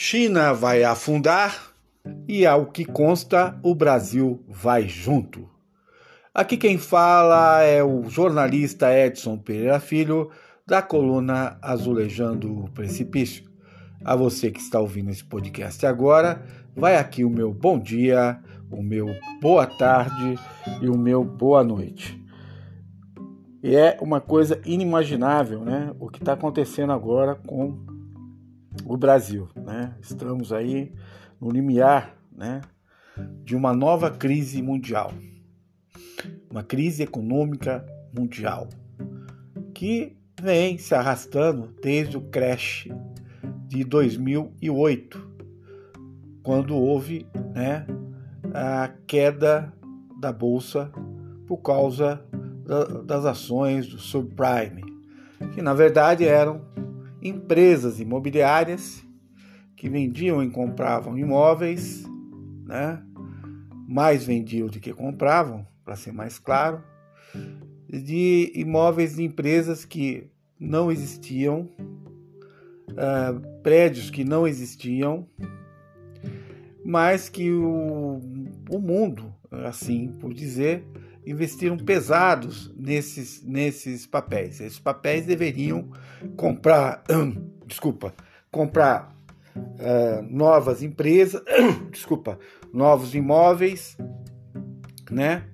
China vai afundar e, ao que consta, o Brasil vai junto. Aqui quem fala é o jornalista Edson Pereira Filho, da coluna Azulejando o Precipício. A você que está ouvindo esse podcast agora, vai aqui o meu bom dia, o meu boa tarde e o meu boa noite. E é uma coisa inimaginável, né? O que está acontecendo agora com o Brasil, né? Estamos aí no limiar, né? De uma nova crise mundial, uma crise econômica mundial que vem se arrastando desde o crash de 2008, quando houve, né? A queda da bolsa por causa das ações do subprime, que na verdade eram empresas imobiliárias que vendiam e compravam imóveis, né? mais vendiam do que compravam, para ser mais claro, de imóveis de empresas que não existiam, uh, prédios que não existiam, mas que o, o mundo, assim por dizer, investiram pesados nesses, nesses papéis. Esses papéis deveriam comprar, desculpa, comprar uh, novas empresas, desculpa, novos imóveis, né?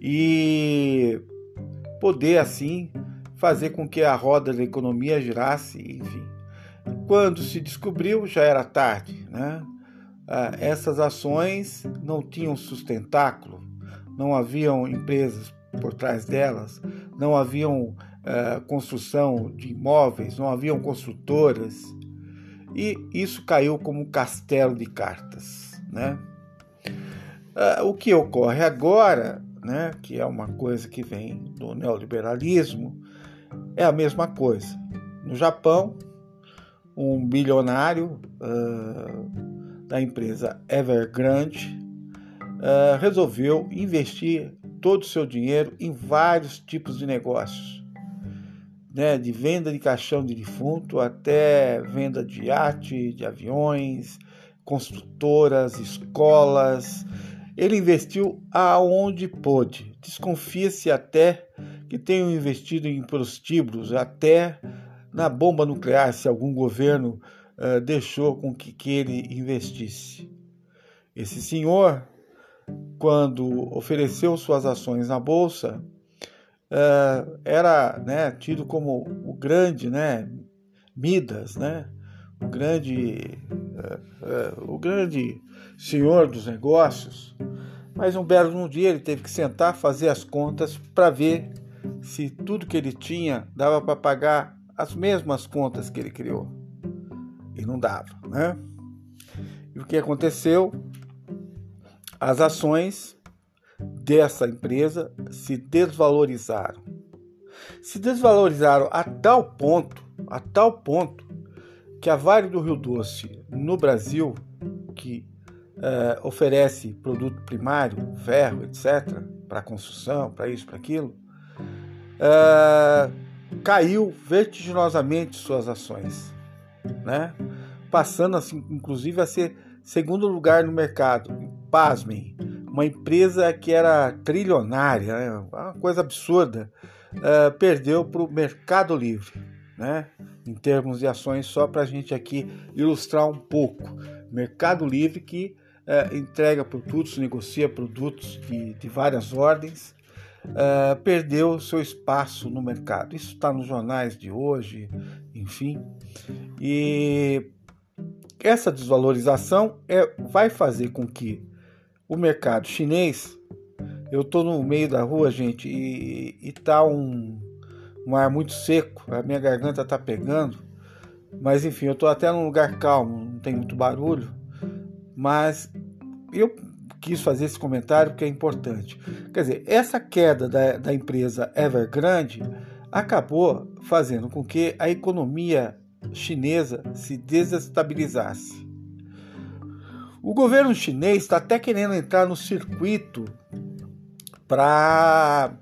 E poder assim fazer com que a roda da economia girasse, enfim. Quando se descobriu, já era tarde, né? Uh, essas ações não tinham sustentáculo, não haviam empresas por trás delas, não haviam uh, construção de imóveis, não haviam construtoras, e isso caiu como um castelo de cartas. Né? Uh, o que ocorre agora, né, que é uma coisa que vem do neoliberalismo, é a mesma coisa. No Japão, um bilionário uh, da empresa Evergrande uh, resolveu investir todo o seu dinheiro em vários tipos de negócios, né, de venda de caixão de defunto até venda de arte, de aviões, construtoras, escolas. Ele investiu aonde pôde. Desconfia-se até que tenham investido em prostíbulos, até na bomba nuclear, se algum governo uh, deixou com que, que ele investisse. Esse senhor quando ofereceu suas ações na bolsa, uh, era né, tido como o grande né, Midas, né, o grande, uh, uh, o grande senhor dos negócios. Mas um belo dia ele teve que sentar, fazer as contas para ver se tudo que ele tinha dava para pagar as mesmas contas que ele criou. E não dava, né? E o que aconteceu? As ações dessa empresa se desvalorizaram. Se desvalorizaram a tal ponto, a tal ponto, que a Vale do Rio Doce, no Brasil, que eh, oferece produto primário, ferro, etc., para construção, para isso, para aquilo, eh, caiu vertiginosamente suas ações, né? passando, assim, inclusive, a ser segundo lugar no mercado pasmem, uma empresa que era trilionária, né, uma coisa absurda, uh, perdeu para o Mercado Livre, né? em termos de ações, só para a gente aqui ilustrar um pouco. Mercado Livre que uh, entrega produtos, negocia produtos de, de várias ordens, uh, perdeu seu espaço no mercado. Isso está nos jornais de hoje, enfim. E essa desvalorização é, vai fazer com que o mercado chinês, eu estou no meio da rua, gente, e, e tá um, um ar muito seco, a minha garganta está pegando, mas enfim, eu estou até num lugar calmo, não tem muito barulho, mas eu quis fazer esse comentário porque é importante. Quer dizer, essa queda da, da empresa Evergrande acabou fazendo com que a economia chinesa se desestabilizasse. O governo chinês está até querendo entrar no circuito para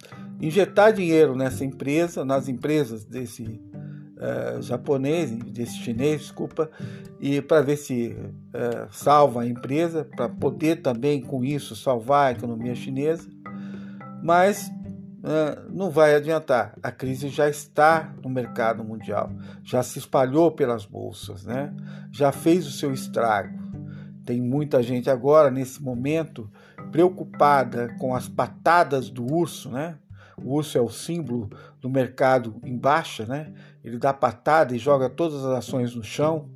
injetar dinheiro nessa empresa, nas empresas desse uh, japonês, desse chinês, desculpa, e para ver se uh, salva a empresa, para poder também com isso salvar a economia chinesa. Mas uh, não vai adiantar. A crise já está no mercado mundial, já se espalhou pelas bolsas, né? já fez o seu estrago. Tem muita gente agora, nesse momento, preocupada com as patadas do urso, né? O urso é o símbolo do mercado em baixa, né? Ele dá patada e joga todas as ações no chão,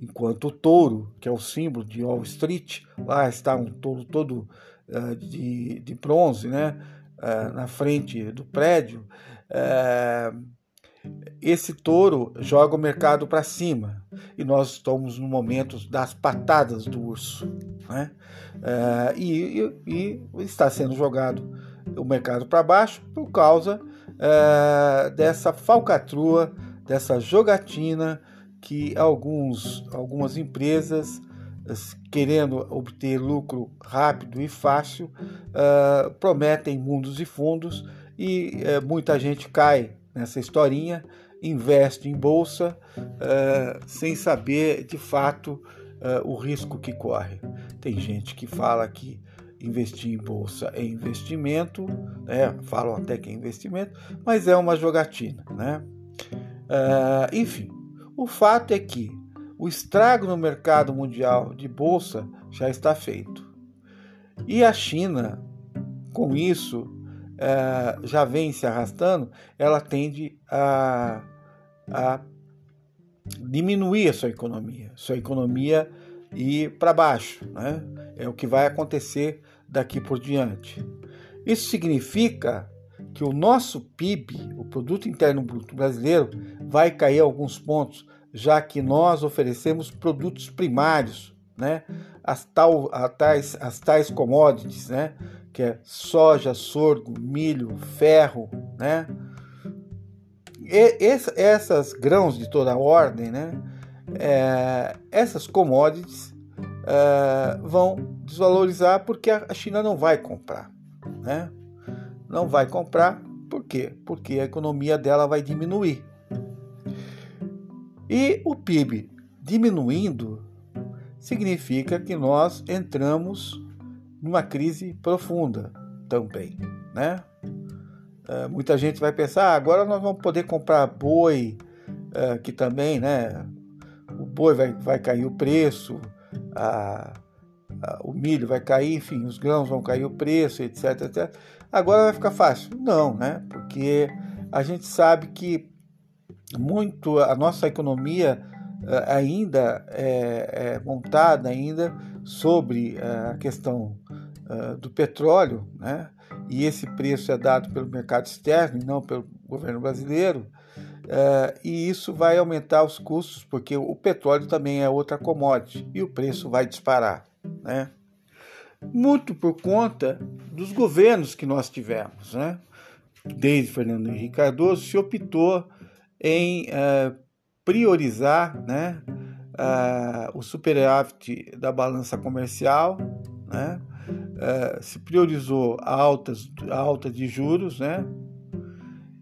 enquanto o touro, que é o símbolo de Wall Street, lá está um touro todo uh, de, de bronze, né? Uh, na frente do prédio. Uh, esse touro joga o mercado para cima e nós estamos no momento das patadas do urso, né? e, e, e está sendo jogado o mercado para baixo por causa é, dessa falcatrua, dessa jogatina que alguns, algumas empresas, querendo obter lucro rápido e fácil, é, prometem mundos e fundos e é, muita gente cai nessa historinha, investe em bolsa sem saber de fato o risco que corre. Tem gente que fala que investir em bolsa é investimento, né? falam até que é investimento, mas é uma jogatina. Né? Uh, enfim, o fato é que o estrago no mercado mundial de bolsa já está feito. E a China, com isso, uh, já vem se arrastando, ela tende a, a diminuir a sua economia, sua economia ir para baixo. Né? É o que vai acontecer daqui por diante. Isso significa que o nosso PIB, o Produto Interno Bruto Brasileiro, vai cair alguns pontos, já que nós oferecemos produtos primários, né? As, tal, as, tais, as tais commodities, né? Que é soja, sorgo, milho, ferro, né? E, essas grãos de toda ordem, né? É, essas commodities é, vão desvalorizar porque a China não vai comprar, né? Não vai comprar, por quê? Porque a economia dela vai diminuir. E o PIB diminuindo significa que nós entramos numa crise profunda também, né? É, muita gente vai pensar, ah, agora nós vamos poder comprar boi, é, que também, né? O boi vai, vai cair o preço, a, a, o milho vai cair, enfim, os grãos vão cair o preço, etc, etc. Agora vai ficar fácil? Não, né? Porque a gente sabe que muito a nossa economia ainda é, é, montada ainda sobre a questão do petróleo, né? E esse preço é dado pelo mercado externo não pelo governo brasileiro. E isso vai aumentar os custos, porque o petróleo também é outra commodity e o preço vai disparar. Né? Muito por conta dos governos que nós tivemos. Né? Desde Fernando Henrique Cardoso se optou em priorizar né, uh, o superávit da balança comercial, né? se priorizou a, altas, a alta de juros, né?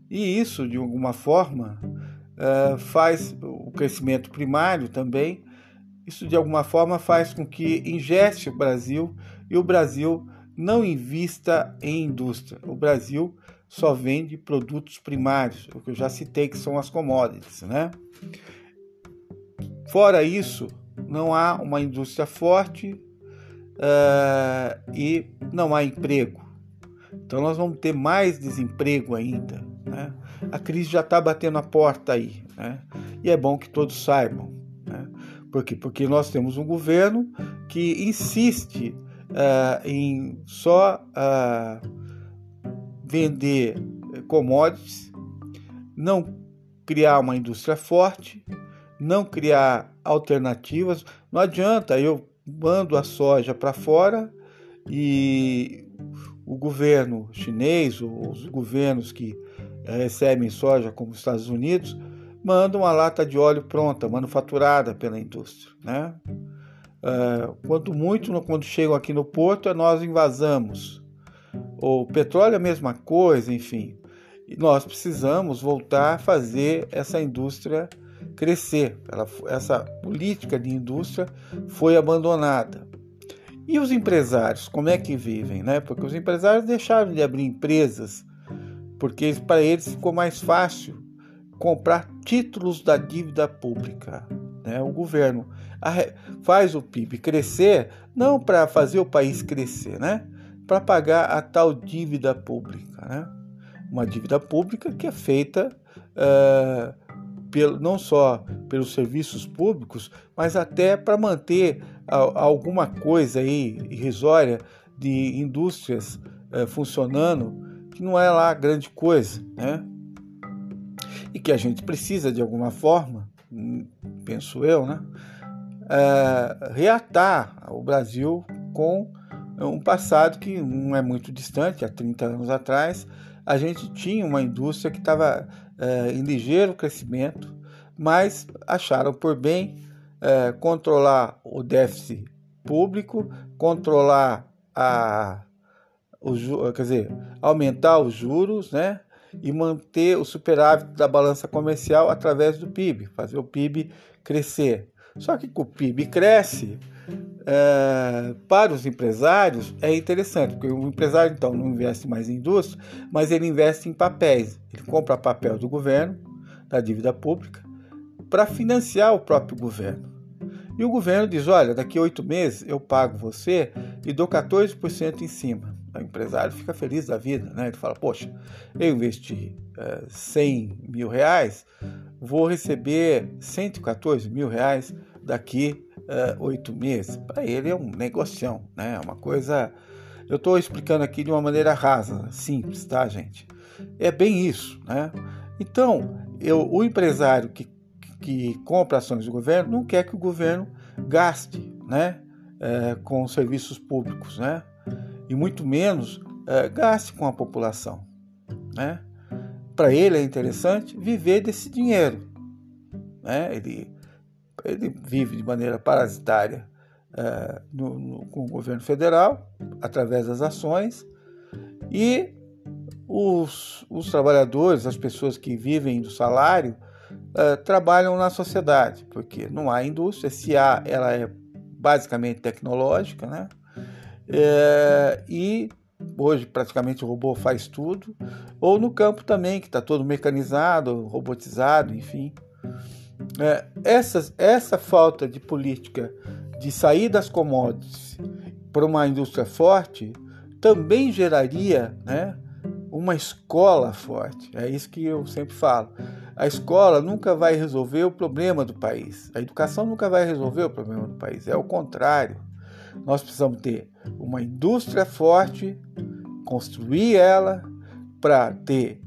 E isso, de alguma forma, uh, faz o crescimento primário também. Isso, de alguma forma, faz com que ingeste o Brasil e o Brasil não invista em indústria. O Brasil só vende produtos primários, o que eu já citei, que são as commodities. Né? Fora isso, não há uma indústria forte uh, e não há emprego. Então, nós vamos ter mais desemprego ainda. Né? A crise já está batendo a porta aí. Né? E é bom que todos saibam. Né? Por quê? Porque nós temos um governo que insiste uh, em só uh, vender commodities, não criar uma indústria forte, não criar alternativas. Não adianta eu mando a soja para fora e o governo chinês, os governos que recebem soja, como os Estados Unidos, mandam uma lata de óleo pronta, manufaturada pela indústria. Né? Uh, quanto muito, quando chegam aqui no porto, nós invasamos. O petróleo é a mesma coisa, enfim. E nós precisamos voltar a fazer essa indústria crescer. Ela, essa política de indústria foi abandonada. E os empresários, como é que vivem? Né? Porque os empresários deixaram de abrir empresas, porque para eles ficou mais fácil comprar títulos da dívida pública. Né? O governo faz o PIB crescer, não para fazer o país crescer, né? Para pagar a tal dívida pública. Né? Uma dívida pública que é feita uh, pelo, não só pelos serviços públicos, mas até para manter a, alguma coisa aí irrisória de indústrias uh, funcionando, que não é lá grande coisa, né? E que a gente precisa de alguma forma, hum, penso eu, né? Uh, reatar o Brasil com um passado que não é muito distante, há 30 anos atrás, a gente tinha uma indústria que estava é, em ligeiro crescimento, mas acharam por bem é, controlar o déficit público, controlar a, o, quer dizer, aumentar os juros, né? E manter o superávit da balança comercial através do PIB, fazer o PIB crescer. Só que o PIB cresce, é, para os empresários é interessante, porque o empresário então não investe mais em indústria, mas ele investe em papéis. Ele compra papel do governo, da dívida pública, para financiar o próprio governo. E o governo diz: olha, daqui a oito meses eu pago você e dou 14% em cima. O empresário fica feliz da vida, né? Ele fala: poxa, eu investi é, 100 mil reais, vou receber 114 mil reais daqui uh, oito meses, para ele é um negocião, né? É uma coisa. Eu estou explicando aqui de uma maneira rasa, simples, tá, gente? É bem isso, né? Então, eu, o empresário que, que compra ações do governo não quer que o governo gaste, né? É, com serviços públicos, né? E muito menos é, gaste com a população, né? Para ele é interessante viver desse dinheiro, né? Ele ele vive de maneira parasitária é, no, no, com o governo federal, através das ações, e os, os trabalhadores, as pessoas que vivem do salário, é, trabalham na sociedade, porque não há indústria, se há, ela é basicamente tecnológica, né? É, e hoje praticamente o robô faz tudo, ou no campo também, que está todo mecanizado, robotizado, enfim. É, essa, essa falta de política de sair das commodities para uma indústria forte também geraria né, uma escola forte. É isso que eu sempre falo. A escola nunca vai resolver o problema do país. A educação nunca vai resolver o problema do país. É o contrário. Nós precisamos ter uma indústria forte, construir ela para ter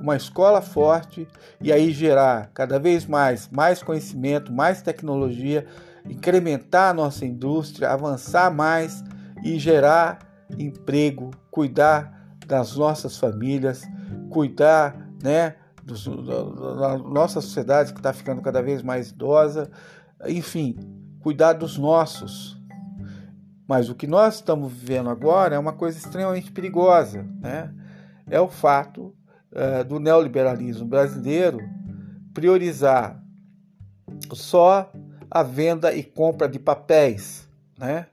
uma escola forte e aí gerar cada vez mais mais conhecimento, mais tecnologia, incrementar a nossa indústria, avançar mais e gerar emprego, cuidar das nossas famílias, cuidar, né, dos, da, da nossa sociedade que está ficando cada vez mais idosa, enfim, cuidar dos nossos. Mas o que nós estamos vivendo agora é uma coisa extremamente perigosa, né? É o fato uh, do neoliberalismo brasileiro priorizar só a venda e compra de papéis, né?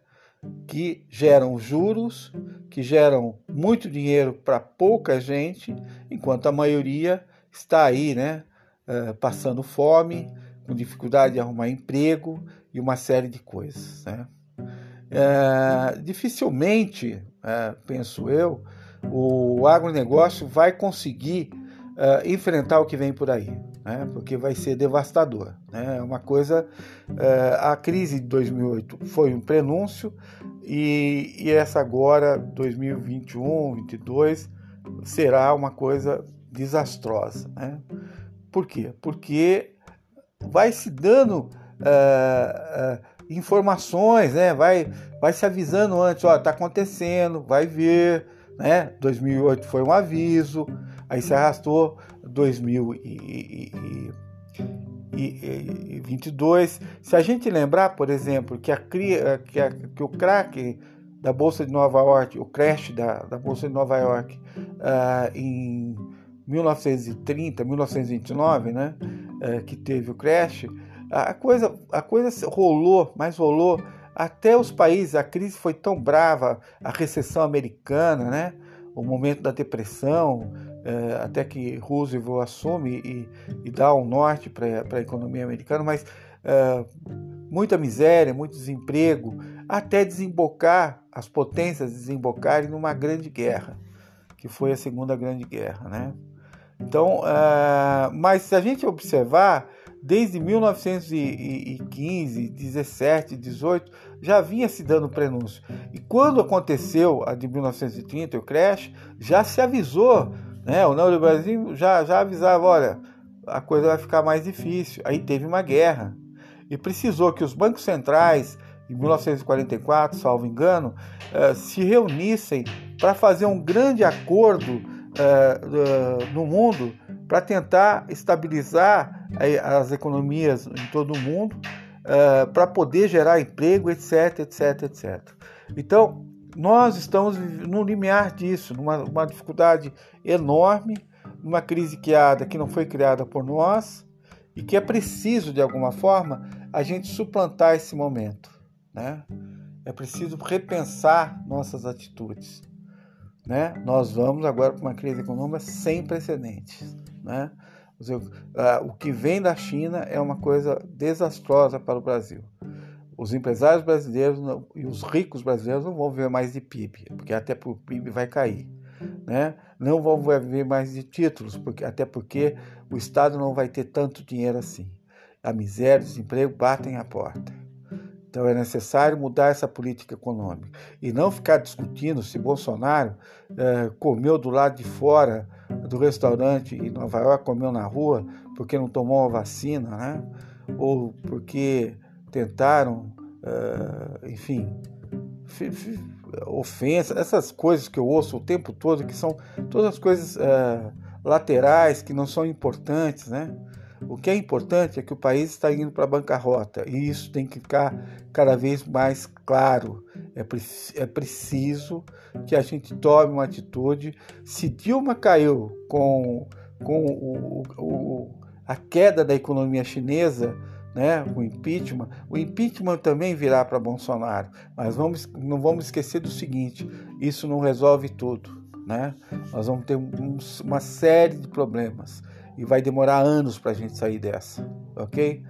que geram juros, que geram muito dinheiro para pouca gente, enquanto a maioria está aí, né, uh, passando fome, com dificuldade de arrumar emprego e uma série de coisas. Né? Uh, dificilmente, penso eu, o agronegócio vai conseguir uh, enfrentar o que vem por aí, né? porque vai ser devastador. Né? É uma coisa, uh, a crise de 2008 foi um prenúncio e, e essa agora, 2021, 2022, será uma coisa desastrosa. Né? Por quê? Porque vai se dando uh, informações, né? vai, vai se avisando antes, ó, está acontecendo, vai ver, né? 2008 foi um aviso, aí se arrastou 2022. Se a gente lembrar, por exemplo, que, a, que, a, que o crack da Bolsa de Nova York, o crash da, da Bolsa de Nova York uh, em 1930, 1929, né, é, que teve o crash, a coisa, a coisa rolou, mas rolou até os países. A crise foi tão brava, a recessão americana, né, o momento da depressão, é, até que Roosevelt assume e, e dá um norte para a economia americana, mas é, muita miséria, muito desemprego, até desembocar, as potências desembocarem numa grande guerra, que foi a Segunda Grande Guerra. Né? Então, uh, mas se a gente observar, desde 1915, 17, 18, já vinha se dando prenúncio. E quando aconteceu a de 1930, o crash, já se avisou, né? o neoliberalismo já, já avisava, olha, a coisa vai ficar mais difícil. Aí teve uma guerra e precisou que os bancos centrais, em 1944, salvo engano, uh, se reunissem para fazer um grande acordo uh, no mundo para tentar estabilizar as economias em todo o mundo, uh, para poder gerar emprego, etc, etc, etc. Então, nós estamos no limiar disso, numa dificuldade enorme, numa crise criada que não foi criada por nós e que é preciso, de alguma forma, a gente suplantar esse momento. Né? É preciso repensar nossas atitudes. Né? Nós vamos agora para uma crise econômica sem precedentes. Né? O que vem da China é uma coisa desastrosa para o Brasil. Os empresários brasileiros e os ricos brasileiros não vão ver mais de PIB, porque até o PIB vai cair. Né? Não vão ver mais de títulos, porque, até porque o Estado não vai ter tanto dinheiro assim. A miséria e o desemprego batem a porta. Então é necessário mudar essa política econômica e não ficar discutindo se Bolsonaro é, comeu do lado de fora do restaurante em Nova York, comeu na rua porque não tomou a vacina, né? ou porque tentaram, é, enfim, ofensa, essas coisas que eu ouço o tempo todo, que são todas as coisas é, laterais, que não são importantes, né? O que é importante é que o país está indo para a bancarrota e isso tem que ficar cada vez mais claro. É, é preciso que a gente tome uma atitude. Se Dilma caiu com, com o, o, a queda da economia chinesa, né, o impeachment, o impeachment também virá para Bolsonaro. Mas vamos, não vamos esquecer do seguinte: isso não resolve tudo. Né? Nós vamos ter um, uma série de problemas e vai demorar anos para a gente sair dessa, ok?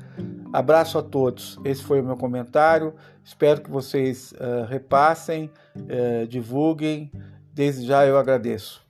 Abraço a todos. Esse foi o meu comentário. Espero que vocês uh, repassem, uh, divulguem. Desde já eu agradeço.